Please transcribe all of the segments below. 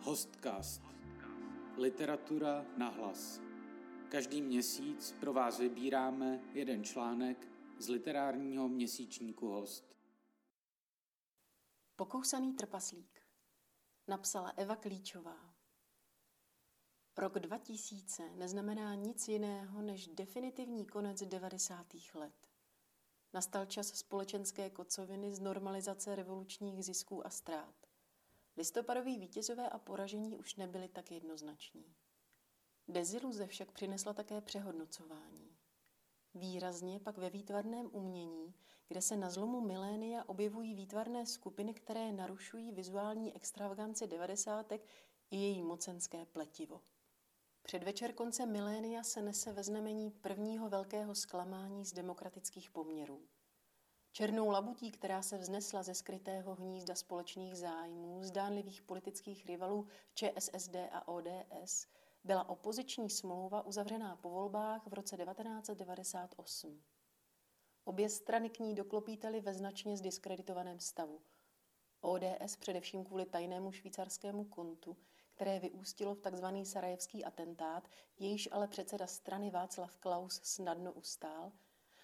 Hostcast. Literatura na hlas. Každý měsíc pro vás vybíráme jeden článek z literárního měsíčníku Host. Pokousaný trpaslík. Napsala Eva Klíčová. Rok 2000 neznamená nic jiného než definitivní konec 90. let. Nastal čas společenské kocoviny z normalizace revolučních zisků a ztrát. Listopadoví vítězové a poražení už nebyli tak jednoznační. Deziluze však přinesla také přehodnocování. Výrazně pak ve výtvarném umění, kde se na zlomu milénia objevují výtvarné skupiny, které narušují vizuální extravaganci devadesátek i její mocenské pletivo. Předvečer konce milénia se nese ve znamení prvního velkého zklamání z demokratických poměrů. Černou labutí, která se vznesla ze skrytého hnízda společných zájmů, zdánlivých politických rivalů ČSSD a ODS, byla opoziční smlouva uzavřená po volbách v roce 1998. Obě strany k ní doklopítali ve značně zdiskreditovaném stavu. ODS především kvůli tajnému švýcarskému kontu, které vyústilo v tzv. sarajevský atentát, jejíž ale předseda strany Václav Klaus snadno ustál,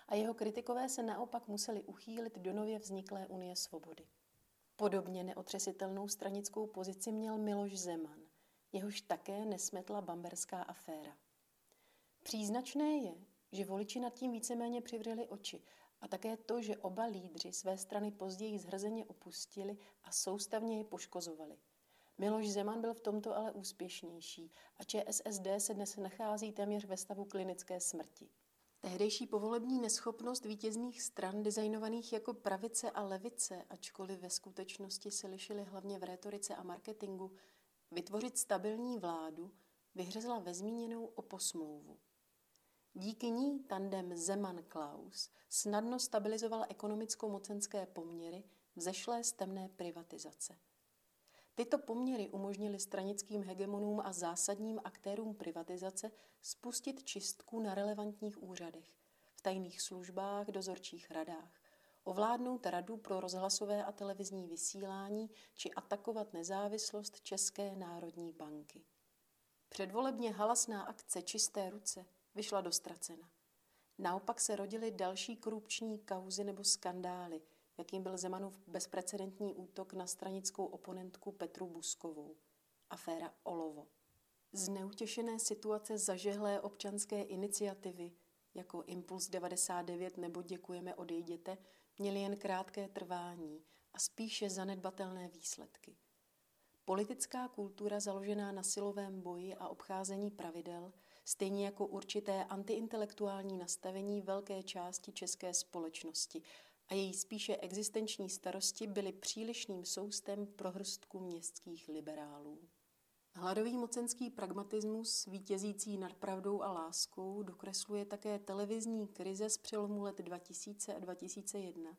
a jeho kritikové se naopak museli uchýlit do nově vzniklé Unie svobody. Podobně neotřesitelnou stranickou pozici měl Miloš Zeman, jehož také nesmetla bamberská aféra. Příznačné je, že voliči nad tím víceméně přivřeli oči a také to, že oba lídři své strany později zhrzeně opustili a soustavně je poškozovali – Miloš Zeman byl v tomto ale úspěšnější a ČSSD se dnes nachází téměř ve stavu klinické smrti. Tehdejší povolební neschopnost vítězných stran designovaných jako pravice a levice, ačkoliv ve skutečnosti se lišily hlavně v retorice a marketingu, vytvořit stabilní vládu vyhřezla ve zmíněnou oposmlouvu. Díky ní tandem Zeman-Klaus snadno stabilizoval ekonomicko-mocenské poměry vzešlé z temné privatizace – Tyto poměry umožnily stranickým hegemonům a zásadním aktérům privatizace spustit čistku na relevantních úřadech, v tajných službách, dozorčích radách, ovládnout radu pro rozhlasové a televizní vysílání či atakovat nezávislost České národní banky. Předvolebně halasná akce Čisté ruce vyšla dostracena. Naopak se rodily další korupční kauzy nebo skandály – jakým byl Zemanův bezprecedentní útok na stranickou oponentku Petru Buskovou. Aféra Olovo. Z neutěšené situace zažehlé občanské iniciativy, jako Impuls 99 nebo Děkujeme odejděte, měly jen krátké trvání a spíše zanedbatelné výsledky. Politická kultura založená na silovém boji a obcházení pravidel, stejně jako určité antiintelektuální nastavení velké části české společnosti a její spíše existenční starosti byly přílišným soustem pro hrstku městských liberálů. Hladový mocenský pragmatismus, vítězící nad pravdou a láskou, dokresluje také televizní krize z přelomu let 2000 a 2001,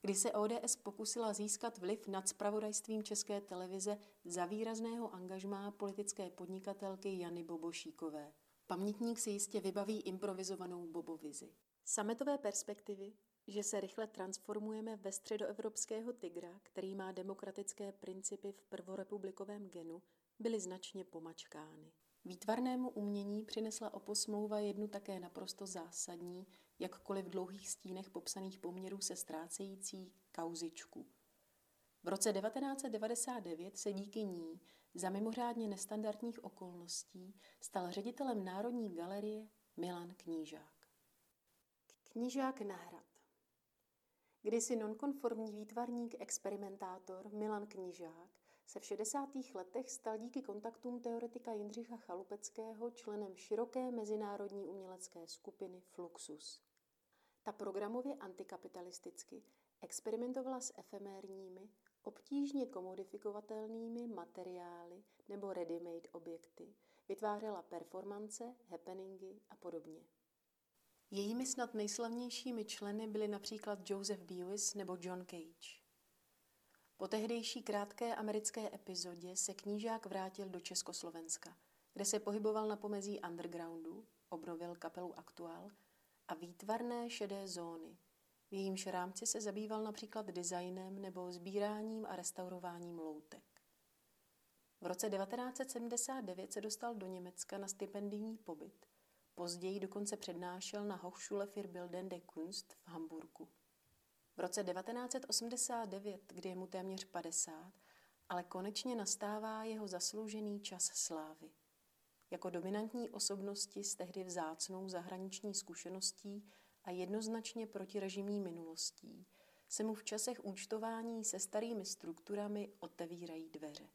kdy se ODS pokusila získat vliv nad spravodajstvím České televize za výrazného angažmá politické podnikatelky Jany Bobošíkové. Pamětník si jistě vybaví improvizovanou Bobovizi. Sametové perspektivy, že se rychle transformujeme ve středoevropského tygra, který má demokratické principy v prvorepublikovém genu, byly značně pomačkány. Výtvarnému umění přinesla oposmlouva jednu také naprosto zásadní, jakkoliv v dlouhých stínech popsaných poměrů se ztrácející kauzičku. V roce 1999 se díky ní za mimořádně nestandardních okolností stal ředitelem Národní galerie Milan Knížák. Knížák Nahrad Kdysi nonkonformní výtvarník, experimentátor Milan Knižák se v 60. letech stal díky kontaktům teoretika Jindřicha Chalupeckého členem široké mezinárodní umělecké skupiny Fluxus. Ta programově antikapitalisticky experimentovala s efemérními, obtížně komodifikovatelnými materiály nebo ready-made objekty, vytvářela performance, happeningy a podobně. Jejími snad nejslavnějšími členy byli například Joseph Beuys nebo John Cage. Po tehdejší krátké americké epizodě se knížák vrátil do Československa, kde se pohyboval na pomezí undergroundu, obnovil kapelu Aktuál a výtvarné šedé zóny. V jejímž rámci se zabýval například designem nebo sbíráním a restaurováním loutek. V roce 1979 se dostal do Německa na stipendijní pobyt. Později dokonce přednášel na Hochschule für Bildende Kunst v Hamburgu. V roce 1989, kdy je mu téměř 50, ale konečně nastává jeho zasloužený čas slávy. Jako dominantní osobnosti s tehdy vzácnou zahraniční zkušeností a jednoznačně protirežimní minulostí se mu v časech účtování se starými strukturami otevírají dveře.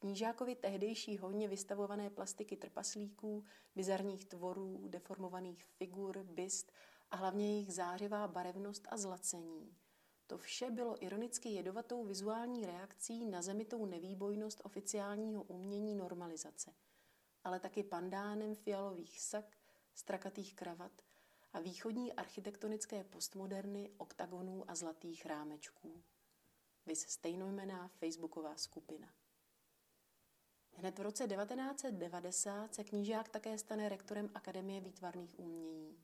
Knížákovi tehdejší hodně vystavované plastiky trpaslíků, bizarních tvorů, deformovaných figur, byst a hlavně jejich zářivá barevnost a zlacení. To vše bylo ironicky jedovatou vizuální reakcí na zemitou nevýbojnost oficiálního umění normalizace, ale taky pandánem fialových sak, strakatých kravat a východní architektonické postmoderny, oktagonů a zlatých rámečků. Vys stejnojmená facebooková skupina. Hned v roce 1990 se knížák také stane rektorem Akademie výtvarných umění.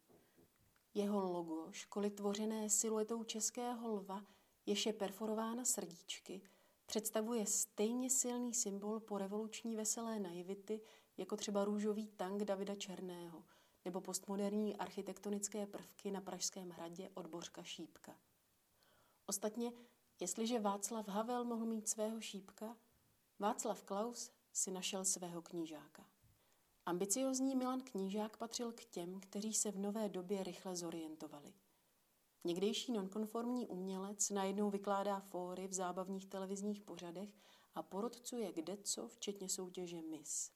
Jeho logo, školy tvořené siluetou českého lva, jež je perforována srdíčky, představuje stejně silný symbol po revoluční veselé naivity, jako třeba růžový tank Davida Černého nebo postmoderní architektonické prvky na Pražském hradě od Bořka Šípka. Ostatně, jestliže Václav Havel mohl mít svého šípka, Václav Klaus si našel svého knížáka. Ambiciozní Milan Knížák patřil k těm, kteří se v nové době rychle zorientovali. Někdejší nonkonformní umělec najednou vykládá fóry v zábavních televizních pořadech a porodcuje kdeco, včetně soutěže Miss.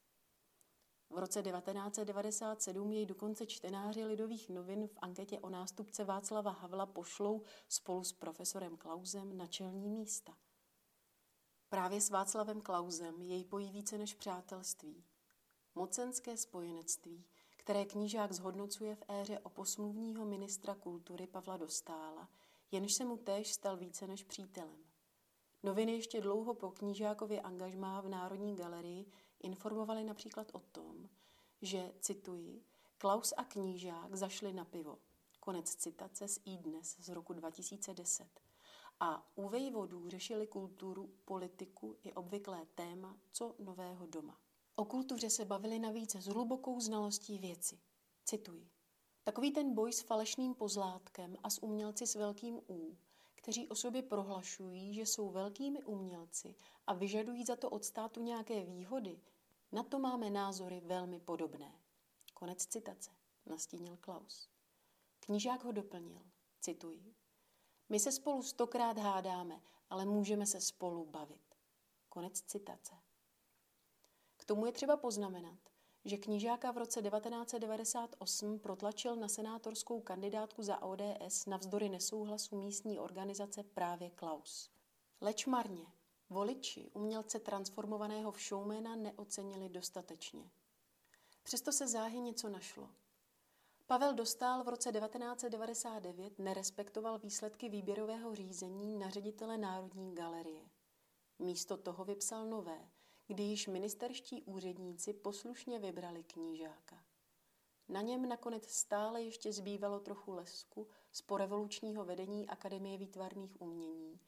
V roce 1997 jej dokonce čtenáři Lidových novin v anketě o nástupce Václava Havla pošlou spolu s profesorem Klausem na čelní místa. Právě s Václavem Klausem jej pojí více než přátelství. Mocenské spojenectví, které knížák zhodnocuje v éře oposmluvního ministra kultury Pavla Dostála, jenž se mu též stal více než přítelem. Noviny ještě dlouho po knížákově angažmá v Národní galerii informovali například o tom, že, cituji, Klaus a knížák zašli na pivo. Konec citace z iDnes z roku 2010. A u vejvodů řešili kulturu, politiku i obvyklé téma, co nového doma. O kultuře se bavili navíc s hlubokou znalostí věci. Cituji. Takový ten boj s falešným pozlátkem a s umělci s velkým U, kteří o sobě prohlašují, že jsou velkými umělci a vyžadují za to od státu nějaké výhody, na to máme názory velmi podobné. Konec citace, nastínil Klaus. Knížák ho doplnil, cituji. My se spolu stokrát hádáme, ale můžeme se spolu bavit. Konec citace. K tomu je třeba poznamenat, že knížáka v roce 1998 protlačil na senátorskou kandidátku za ODS navzdory nesouhlasu místní organizace právě Klaus. Leč marně. Voliči umělce transformovaného v showmana neocenili dostatečně. Přesto se záhy něco našlo. Pavel Dostál v roce 1999 nerespektoval výsledky výběrového řízení na ředitele Národní galerie. Místo toho vypsal nové, kdy již ministerští úředníci poslušně vybrali knížáka. Na něm nakonec stále ještě zbývalo trochu lesku z porevolučního vedení Akademie výtvarných umění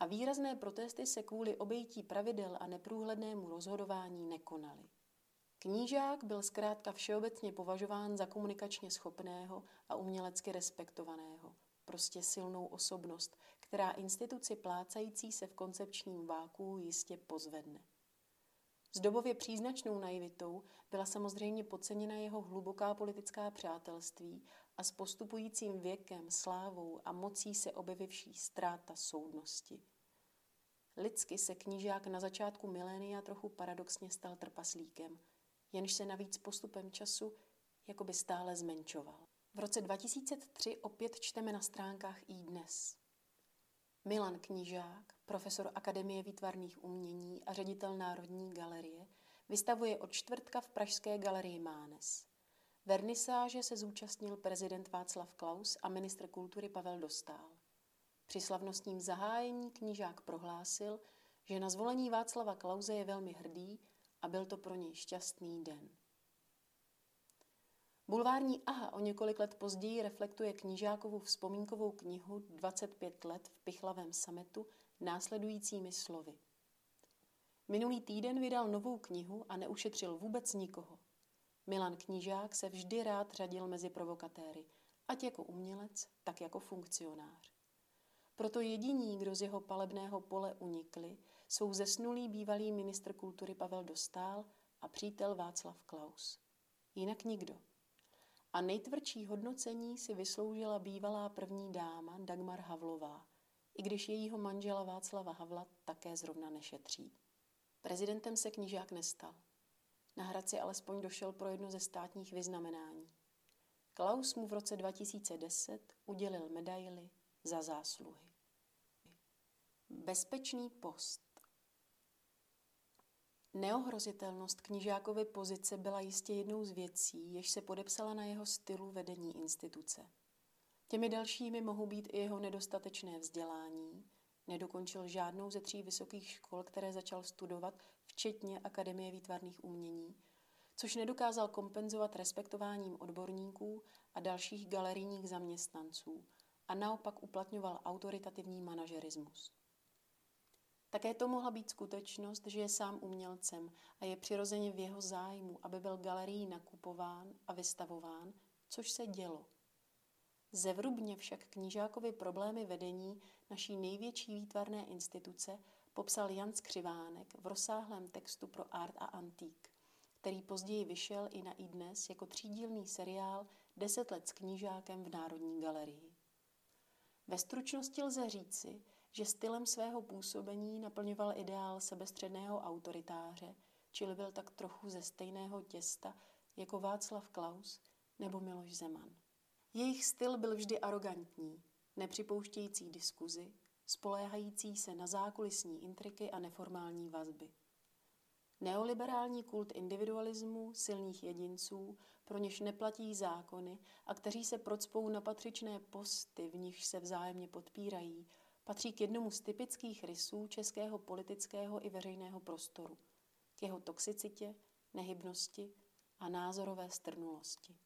a výrazné protesty se kvůli obejití pravidel a neprůhlednému rozhodování nekonaly. Knížák byl zkrátka všeobecně považován za komunikačně schopného a umělecky respektovaného, prostě silnou osobnost, která instituci plácající se v koncepčním váku jistě pozvedne. S dobově příznačnou naivitou byla samozřejmě podceněna jeho hluboká politická přátelství a s postupujícím věkem, slávou a mocí se objevivší ztráta soudnosti. Lidsky se knížák na začátku milénia trochu paradoxně stal trpaslíkem, jenž se navíc postupem času jakoby stále zmenšoval. V roce 2003 opět čteme na stránkách i dnes. Milan Knížák, profesor Akademie výtvarných umění a ředitel Národní galerie, vystavuje od čtvrtka v Pražské galerii Mánes. Vernisáže se zúčastnil prezident Václav Klaus a ministr kultury Pavel Dostál. Při slavnostním zahájení knížák prohlásil, že na zvolení Václava Klauze je velmi hrdý a byl to pro něj šťastný den. Bulvární Aha o několik let později reflektuje knížákovou vzpomínkovou knihu 25 let v pichlavém sametu následujícími slovy. Minulý týden vydal novou knihu a neušetřil vůbec nikoho. Milan Knížák se vždy rád řadil mezi provokatéry, ať jako umělec, tak jako funkcionář. Proto jediní, kdo z jeho palebného pole unikli, jsou zesnulý bývalý ministr kultury Pavel Dostál a přítel Václav Klaus. Jinak nikdo. A nejtvrdší hodnocení si vysloužila bývalá první dáma Dagmar Havlová, i když jejího manžela Václava Havla také zrovna nešetří. Prezidentem se knížák nestal. Na Hradci alespoň došel pro jedno ze státních vyznamenání. Klaus mu v roce 2010 udělil medaily za zásluhy. Bezpečný post Neohrozitelnost knížákovy pozice byla jistě jednou z věcí, jež se podepsala na jeho stylu vedení instituce. Těmi dalšími mohou být i jeho nedostatečné vzdělání, nedokončil žádnou ze tří vysokých škol, které začal studovat, včetně Akademie výtvarných umění, což nedokázal kompenzovat respektováním odborníků a dalších galerijních zaměstnanců a naopak uplatňoval autoritativní manažerismus. Také to mohla být skutečnost, že je sám umělcem a je přirozeně v jeho zájmu, aby byl galerií nakupován a vystavován, což se dělo. Zevrubně však knížákovi problémy vedení naší největší výtvarné instituce popsal Jan Skřivánek v rozsáhlém textu pro Art a Antík, který později vyšel i na iDnes jako třídílný seriál Deset let s knížákem v Národní galerii. Ve stručnosti lze říci, že stylem svého působení naplňoval ideál sebestředného autoritáře, čili byl tak trochu ze stejného těsta jako Václav Klaus nebo Miloš Zeman. Jejich styl byl vždy arrogantní, nepřipouštějící diskuzi, spoléhající se na zákulisní intriky a neformální vazby. Neoliberální kult individualismu, silných jedinců, pro něž neplatí zákony a kteří se procpou na patřičné posty, v nichž se vzájemně podpírají, patří k jednomu z typických rysů českého politického i veřejného prostoru, k jeho toxicitě, nehybnosti a názorové strnulosti.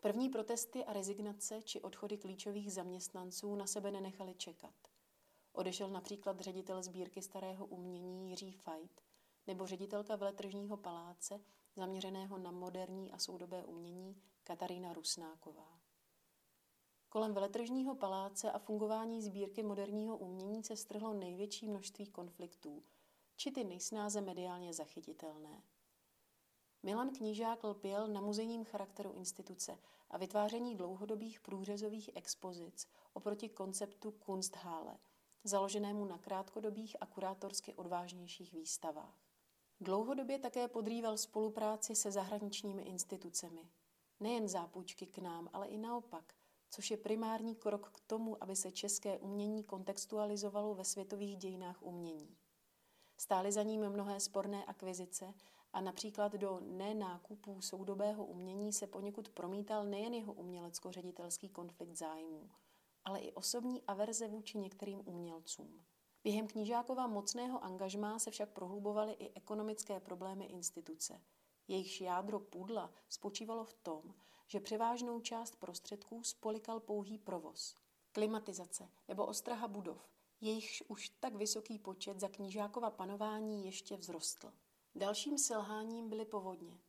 První protesty a rezignace či odchody klíčových zaměstnanců na sebe nenechali čekat. Odešel například ředitel sbírky starého umění Jiří Fajt nebo ředitelka veletržního paláce zaměřeného na moderní a soudobé umění Katarína Rusnáková. Kolem veletržního paláce a fungování sbírky moderního umění se strhlo největší množství konfliktů, či ty nejsnáze mediálně zachytitelné. Milan Knížák lpěl na muzejním charakteru instituce a vytváření dlouhodobých průřezových expozic oproti konceptu Kunsthalle, založenému na krátkodobých a kurátorsky odvážnějších výstavách. Dlouhodobě také podrýval spolupráci se zahraničními institucemi. Nejen zápůjčky k nám, ale i naopak, což je primární krok k tomu, aby se české umění kontextualizovalo ve světových dějinách umění. Stály za ním mnohé sporné akvizice a například do nenákupů soudobého umění se poněkud promítal nejen jeho umělecko-ředitelský konflikt zájmů, ale i osobní averze vůči některým umělcům. Během knížákova mocného angažmá se však prohlubovaly i ekonomické problémy instituce. Jejichž jádro pudla spočívalo v tom, že převážnou část prostředků spolikal pouhý provoz. Klimatizace nebo ostraha budov, jejichž už tak vysoký počet za knížákova panování ještě vzrostl. Dalším selháním byly povodně.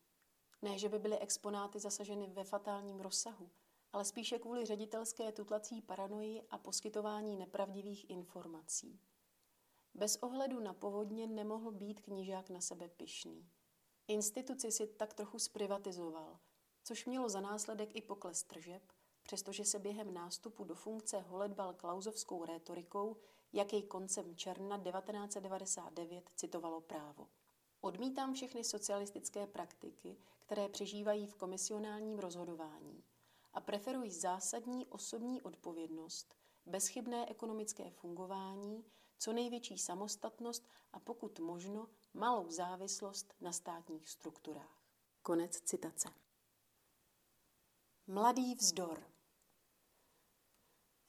Ne, že by byly exponáty zasaženy ve fatálním rozsahu, ale spíše kvůli ředitelské tutlací paranoji a poskytování nepravdivých informací. Bez ohledu na povodně nemohl být knížák na sebe pyšný. Instituci si tak trochu zprivatizoval – což mělo za následek i pokles tržeb, přestože se během nástupu do funkce holedbal klauzovskou rétorikou, jak jej koncem června 1999 citovalo právo. Odmítám všechny socialistické praktiky, které přežívají v komisionálním rozhodování a preferuji zásadní osobní odpovědnost, bezchybné ekonomické fungování, co největší samostatnost a pokud možno malou závislost na státních strukturách. Konec citace. Mladý vzdor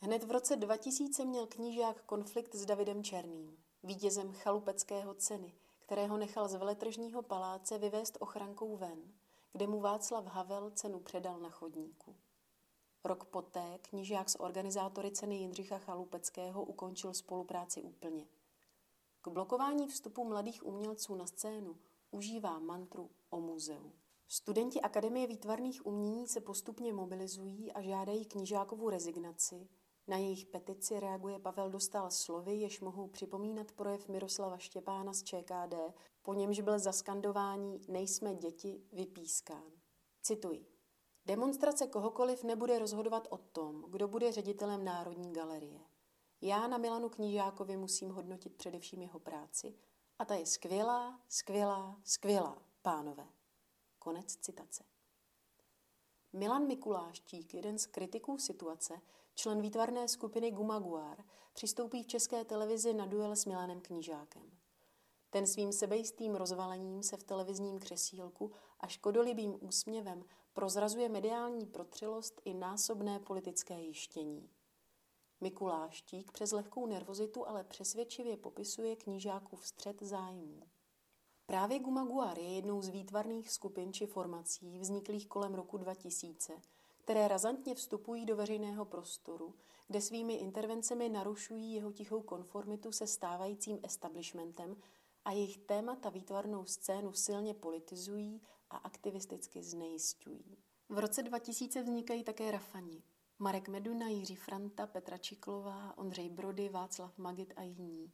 Hned v roce 2000 měl knížák konflikt s Davidem Černým, vítězem chalupeckého ceny, kterého nechal z veletržního paláce vyvést ochrankou ven, kde mu Václav Havel cenu předal na chodníku. Rok poté knížák s organizátory ceny Jindřicha Chalupeckého ukončil spolupráci úplně. K blokování vstupu mladých umělců na scénu užívá mantru o muzeu. Studenti Akademie výtvarných umění se postupně mobilizují a žádají knižákovou rezignaci. Na jejich petici reaguje Pavel Dostal slovy, jež mohou připomínat projev Miroslava Štěpána z ČKD, po němž byl za skandování Nejsme děti vypískán. Cituji. Demonstrace kohokoliv nebude rozhodovat o tom, kdo bude ředitelem Národní galerie. Já na Milanu Knížákovi musím hodnotit především jeho práci a ta je skvělá, skvělá, skvělá, pánové. Konec citace. Milan Mikuláštík, jeden z kritiků situace, člen výtvarné skupiny Gumaguar, přistoupí v české televizi na duel s Milanem Knížákem. Ten svým sebejistým rozvalením se v televizním křesílku a škodolibým úsměvem prozrazuje mediální protřilost i násobné politické jištění. Mikuláštík přes lehkou nervozitu ale přesvědčivě popisuje knížákův střed zájmů. Právě Gumaguar je jednou z výtvarných skupin či formací vzniklých kolem roku 2000, které razantně vstupují do veřejného prostoru, kde svými intervencemi narušují jeho tichou konformitu se stávajícím establishmentem a jejich témata výtvarnou scénu silně politizují a aktivisticky znejisťují. V roce 2000 vznikají také Rafani. Marek Meduna, Jiří Franta, Petra Čiklová, Ondřej Brody, Václav Magit a jiní.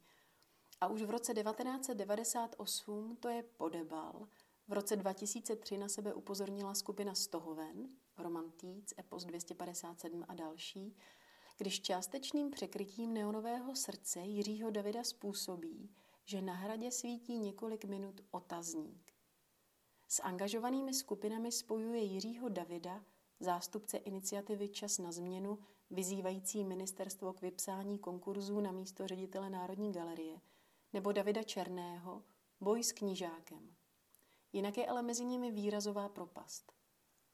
A už v roce 1998 to je Podebal. V roce 2003 na sebe upozornila skupina Stohoven, Roman Týc, Epos 257 a další, když částečným překrytím neonového srdce Jiřího Davida způsobí, že na hradě svítí několik minut otazník. S angažovanými skupinami spojuje Jiřího Davida, zástupce iniciativy Čas na změnu, vyzývající ministerstvo k vypsání konkurzů na místo ředitele Národní galerie, nebo Davida Černého, boj s knížákem. Jinak je ale mezi nimi výrazová propast.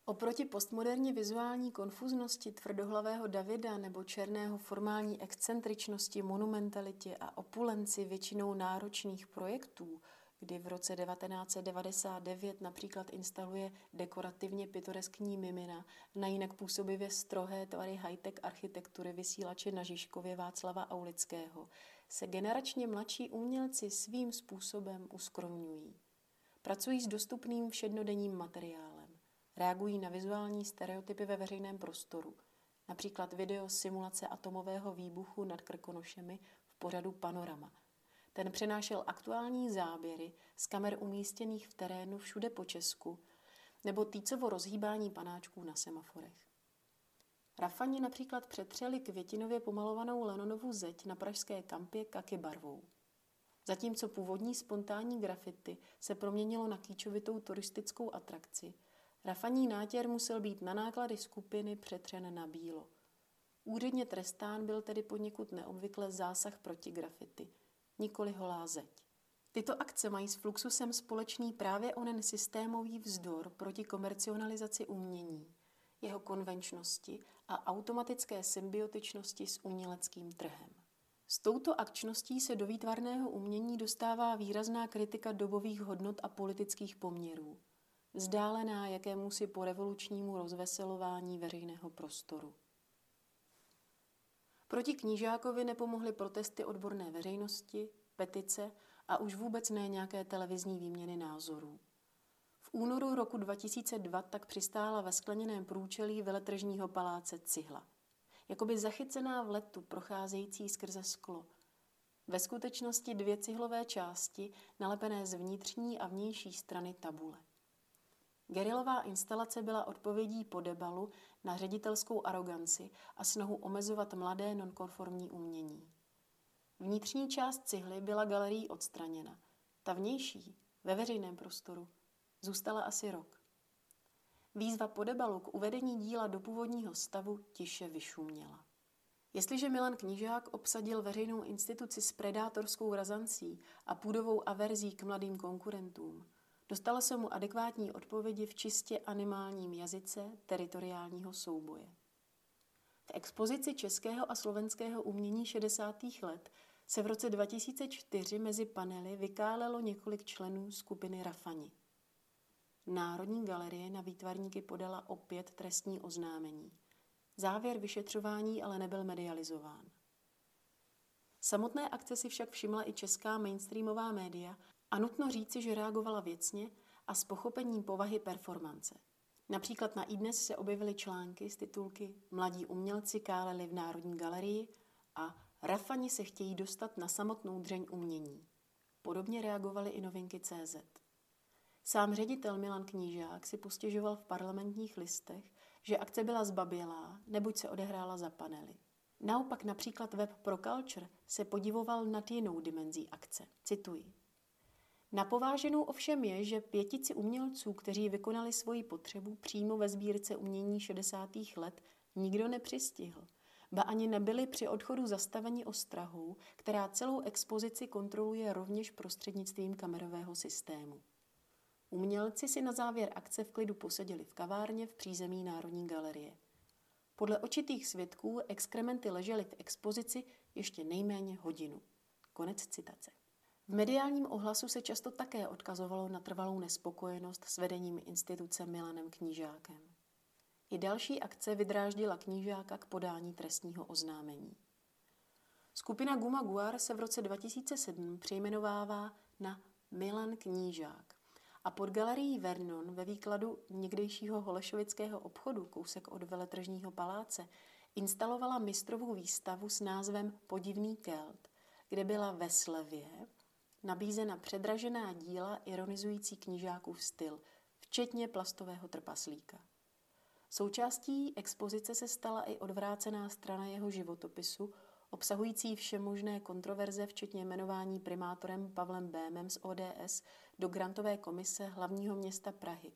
Oproti postmoderně vizuální konfuznosti tvrdohlavého Davida nebo černého formální excentričnosti, monumentalitě a opulenci většinou náročných projektů, kdy v roce 1999 například instaluje dekorativně pitoreskní mimina na jinak působivě strohé tvary high-tech architektury vysílače na Žižkově Václava Aulického, se generačně mladší umělci svým způsobem uskromňují. Pracují s dostupným všednodenním materiálem. Reagují na vizuální stereotypy ve veřejném prostoru, například video simulace atomového výbuchu nad Krkonošemi v pořadu Panorama. Ten přenášel aktuální záběry z kamer umístěných v terénu všude po Česku, nebo týcovo rozhýbání panáčků na semaforech. Rafani například přetřeli květinově pomalovanou Lenonovu zeď na pražské kampě kaky barvou. Zatímco původní spontánní grafity se proměnilo na kýčovitou turistickou atrakci, Rafaní nátěr musel být na náklady skupiny přetřen na bílo. Úředně trestán byl tedy poněkud neobvykle zásah proti grafity, nikoli holá zeď. Tyto akce mají s Fluxusem společný právě onen systémový vzdor proti komercionalizaci umění, jeho konvenčnosti a automatické symbiotičnosti s uměleckým trhem. S touto akčností se do výtvarného umění dostává výrazná kritika dobových hodnot a politických poměrů, vzdálená jakémusi porevolučnímu rozveselování veřejného prostoru. Proti knížákovi nepomohly protesty odborné veřejnosti, petice a už vůbec ne nějaké televizní výměny názorů. Únoru roku 2002 tak přistála ve skleněném průčelí veletržního paláce cihla. Jakoby zachycená v letu procházející skrze sklo. Ve skutečnosti dvě cihlové části, nalepené z vnitřní a vnější strany tabule. Gerilová instalace byla odpovědí po debalu na ředitelskou aroganci a snahu omezovat mladé nonkonformní umění. Vnitřní část cihly byla galerií odstraněna. Ta vnější, ve veřejném prostoru, zůstala asi rok. Výzva podebalu k uvedení díla do původního stavu tiše vyšuměla. Jestliže Milan Knížák obsadil veřejnou instituci s predátorskou razancí a půdovou averzí k mladým konkurentům, dostala se mu adekvátní odpovědi v čistě animálním jazyce teritoriálního souboje. V expozici českého a slovenského umění 60. let se v roce 2004 mezi panely vykálelo několik členů skupiny Rafani. Národní galerie na výtvarníky podala opět trestní oznámení. Závěr vyšetřování ale nebyl medializován. Samotné akce si však všimla i česká mainstreamová média a nutno říci, že reagovala věcně a s pochopením povahy performance. Například na iDnes se objevily články z titulky Mladí umělci káleli v Národní galerii a Rafani se chtějí dostat na samotnou dřeň umění. Podobně reagovaly i novinky CZ. Sám ředitel Milan Knížák si postěžoval v parlamentních listech, že akce byla zbabělá, neboť se odehrála za panely. Naopak například web Pro Culture se podivoval nad jinou dimenzí akce. Cituji. Napováženou ovšem je, že pětici umělců, kteří vykonali svoji potřebu přímo ve sbírce umění 60. let, nikdo nepřistihl. Ba ani nebyli při odchodu zastaveni ostrahou, která celou expozici kontroluje rovněž prostřednictvím kamerového systému. Umělci si na závěr akce v klidu posadili v kavárně v přízemí Národní galerie. Podle očitých svědků exkrementy ležely v expozici ještě nejméně hodinu. Konec citace. V mediálním ohlasu se často také odkazovalo na trvalou nespokojenost s vedením instituce Milanem Knížákem. I další akce vydráždila knížáka k podání trestního oznámení. Skupina Guma Guar se v roce 2007 přejmenovává na Milan Knížák a pod galerií Vernon ve výkladu někdejšího holešovického obchodu kousek od veletržního paláce instalovala mistrovou výstavu s názvem Podivný Kelt, kde byla ve slevě nabízena předražená díla ironizující knížákův styl, včetně plastového trpaslíka. Součástí expozice se stala i odvrácená strana jeho životopisu, obsahující všemožné kontroverze, včetně jmenování primátorem Pavlem Bémem z ODS do grantové komise hlavního města Prahy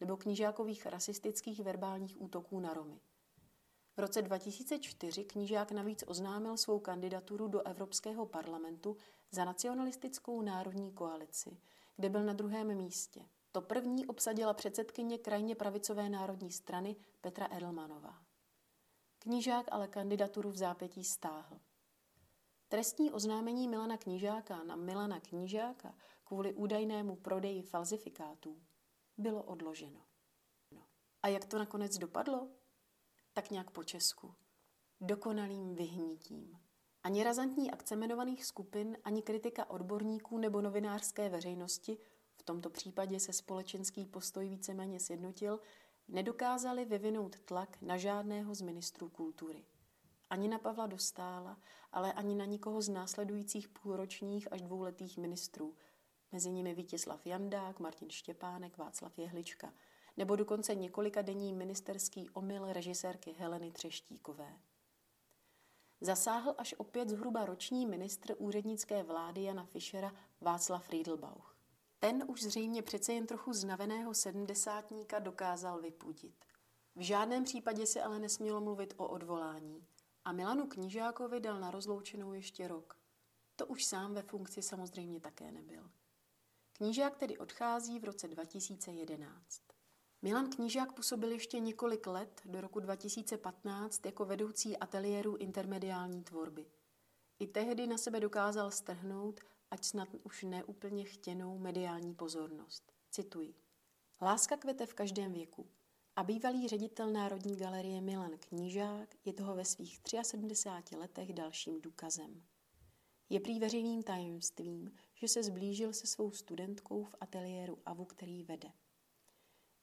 nebo knížákových rasistických verbálních útoků na Romy. V roce 2004 knížák navíc oznámil svou kandidaturu do Evropského parlamentu za nacionalistickou národní koalici, kde byl na druhém místě. To první obsadila předsedkyně krajně pravicové národní strany Petra Edelmanová. Knížák ale kandidaturu v zápětí stáhl. Trestní oznámení Milana Knížáka na Milana Knížáka kvůli údajnému prodeji falzifikátů bylo odloženo. No. A jak to nakonec dopadlo? Tak nějak po Česku. Dokonalým vyhnítím. Ani razantní akce jmenovaných skupin, ani kritika odborníků nebo novinářské veřejnosti, v tomto případě se společenský postoj víceméně sjednotil, nedokázali vyvinout tlak na žádného z ministrů kultury. Ani na Pavla Dostála, ale ani na nikoho z následujících půlročních až dvouletých ministrů, mezi nimi Vítězslav Jandák, Martin Štěpánek, Václav Jehlička, nebo dokonce několika denní ministerský omyl režisérky Heleny Třeštíkové. Zasáhl až opět zhruba roční ministr úřednické vlády Jana Fischera Václav Friedelbauch. Ten už zřejmě přece jen trochu znaveného sedmdesátníka dokázal vypudit. V žádném případě se ale nesmělo mluvit o odvolání. A Milanu Knížákovi dal na rozloučenou ještě rok. To už sám ve funkci samozřejmě také nebyl. Knížák tedy odchází v roce 2011. Milan Knížák působil ještě několik let do roku 2015 jako vedoucí ateliéru intermediální tvorby. I tehdy na sebe dokázal strhnout, ať snad už neúplně chtěnou mediální pozornost. Cituji. Láska kvete v každém věku. A bývalý ředitel Národní galerie Milan Knížák je toho ve svých 73 letech dalším důkazem. Je prý veřejným tajemstvím, že se zblížil se svou studentkou v ateliéru AVU, který vede.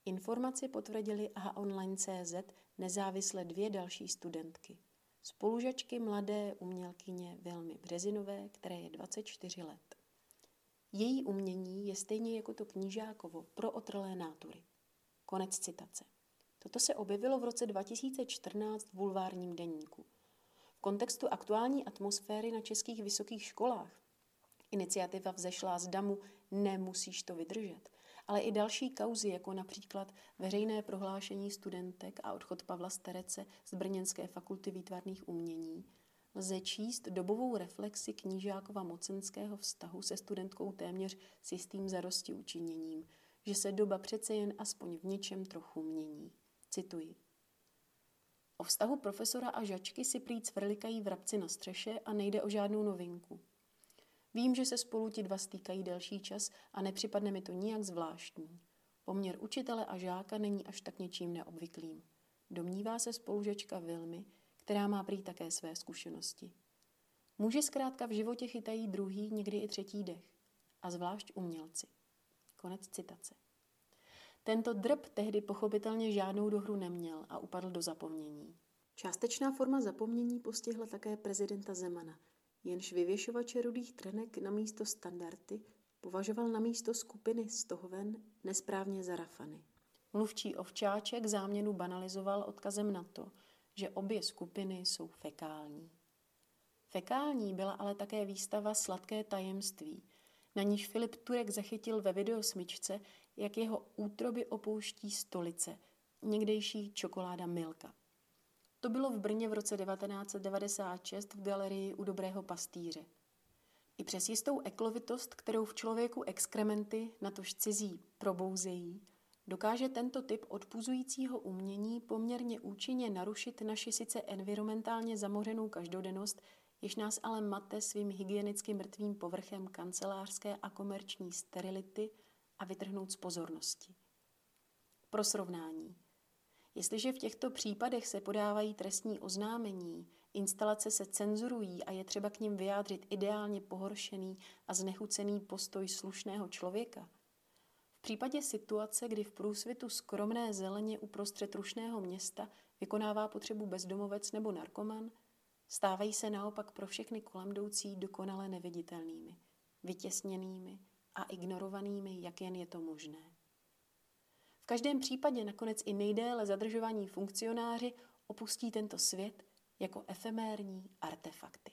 Informaci potvrdili AHA Online.cz nezávisle dvě další studentky. Spolužačky mladé umělkyně Vilmy Březinové, které je 24 let. Její umění je stejně jako to knížákovo pro otrlé nátury. Konec citace. Toto se objevilo v roce 2014 v bulvárním denníku. V kontextu aktuální atmosféry na českých vysokých školách iniciativa vzešla z damu Nemusíš to vydržet, ale i další kauzy, jako například veřejné prohlášení studentek a odchod Pavla Sterece z Brněnské fakulty výtvarných umění, lze číst dobovou reflexi knížákova mocenského vztahu se studentkou téměř s jistým zarosti učiněním, že se doba přece jen aspoň v něčem trochu mění. Cituji. O vztahu profesora a žačky si prý cvrlikají vrabci na střeše a nejde o žádnou novinku. Vím, že se spolu ti dva stýkají delší čas a nepřipadne mi to nijak zvláštní. Poměr učitele a žáka není až tak něčím neobvyklým. Domnívá se spolužečka Vilmy, která má prý také své zkušenosti. Muži zkrátka v životě chytají druhý, někdy i třetí dech. A zvlášť umělci. Konec citace. Tento drb tehdy pochopitelně žádnou dohru neměl a upadl do zapomnění. Částečná forma zapomnění postihla také prezidenta Zemana, jenž vyvěšovače rudých trenek na místo standardy považoval na místo skupiny stohoven nesprávně za rafany. Mluvčí Ovčáček záměnu banalizoval odkazem na to, že obě skupiny jsou fekální. Fekální byla ale také výstava Sladké tajemství, na níž Filip Turek zachytil ve videosmyčce, jak jeho útroby opouští stolice, někdejší čokoláda Milka. To bylo v Brně v roce 1996 v galerii u Dobrého pastýře. I přes jistou eklovitost, kterou v člověku exkrementy, natož cizí, probouzejí, dokáže tento typ odpuzujícího umění poměrně účinně narušit naši sice environmentálně zamořenou každodennost, jež nás ale mate svým hygienicky mrtvým povrchem kancelářské a komerční sterility a vytrhnout z pozornosti. Pro srovnání – Jestliže v těchto případech se podávají trestní oznámení, instalace se cenzurují a je třeba k ním vyjádřit ideálně pohoršený a znechucený postoj slušného člověka, v případě situace, kdy v průsvitu skromné zeleně uprostřed rušného města vykonává potřebu bezdomovec nebo narkoman, stávají se naopak pro všechny kolem jdoucí dokonale neviditelnými, vytěsněnými a ignorovanými, jak jen je to možné každém případě nakonec i nejdéle zadržovaní funkcionáři opustí tento svět jako efemérní artefakty.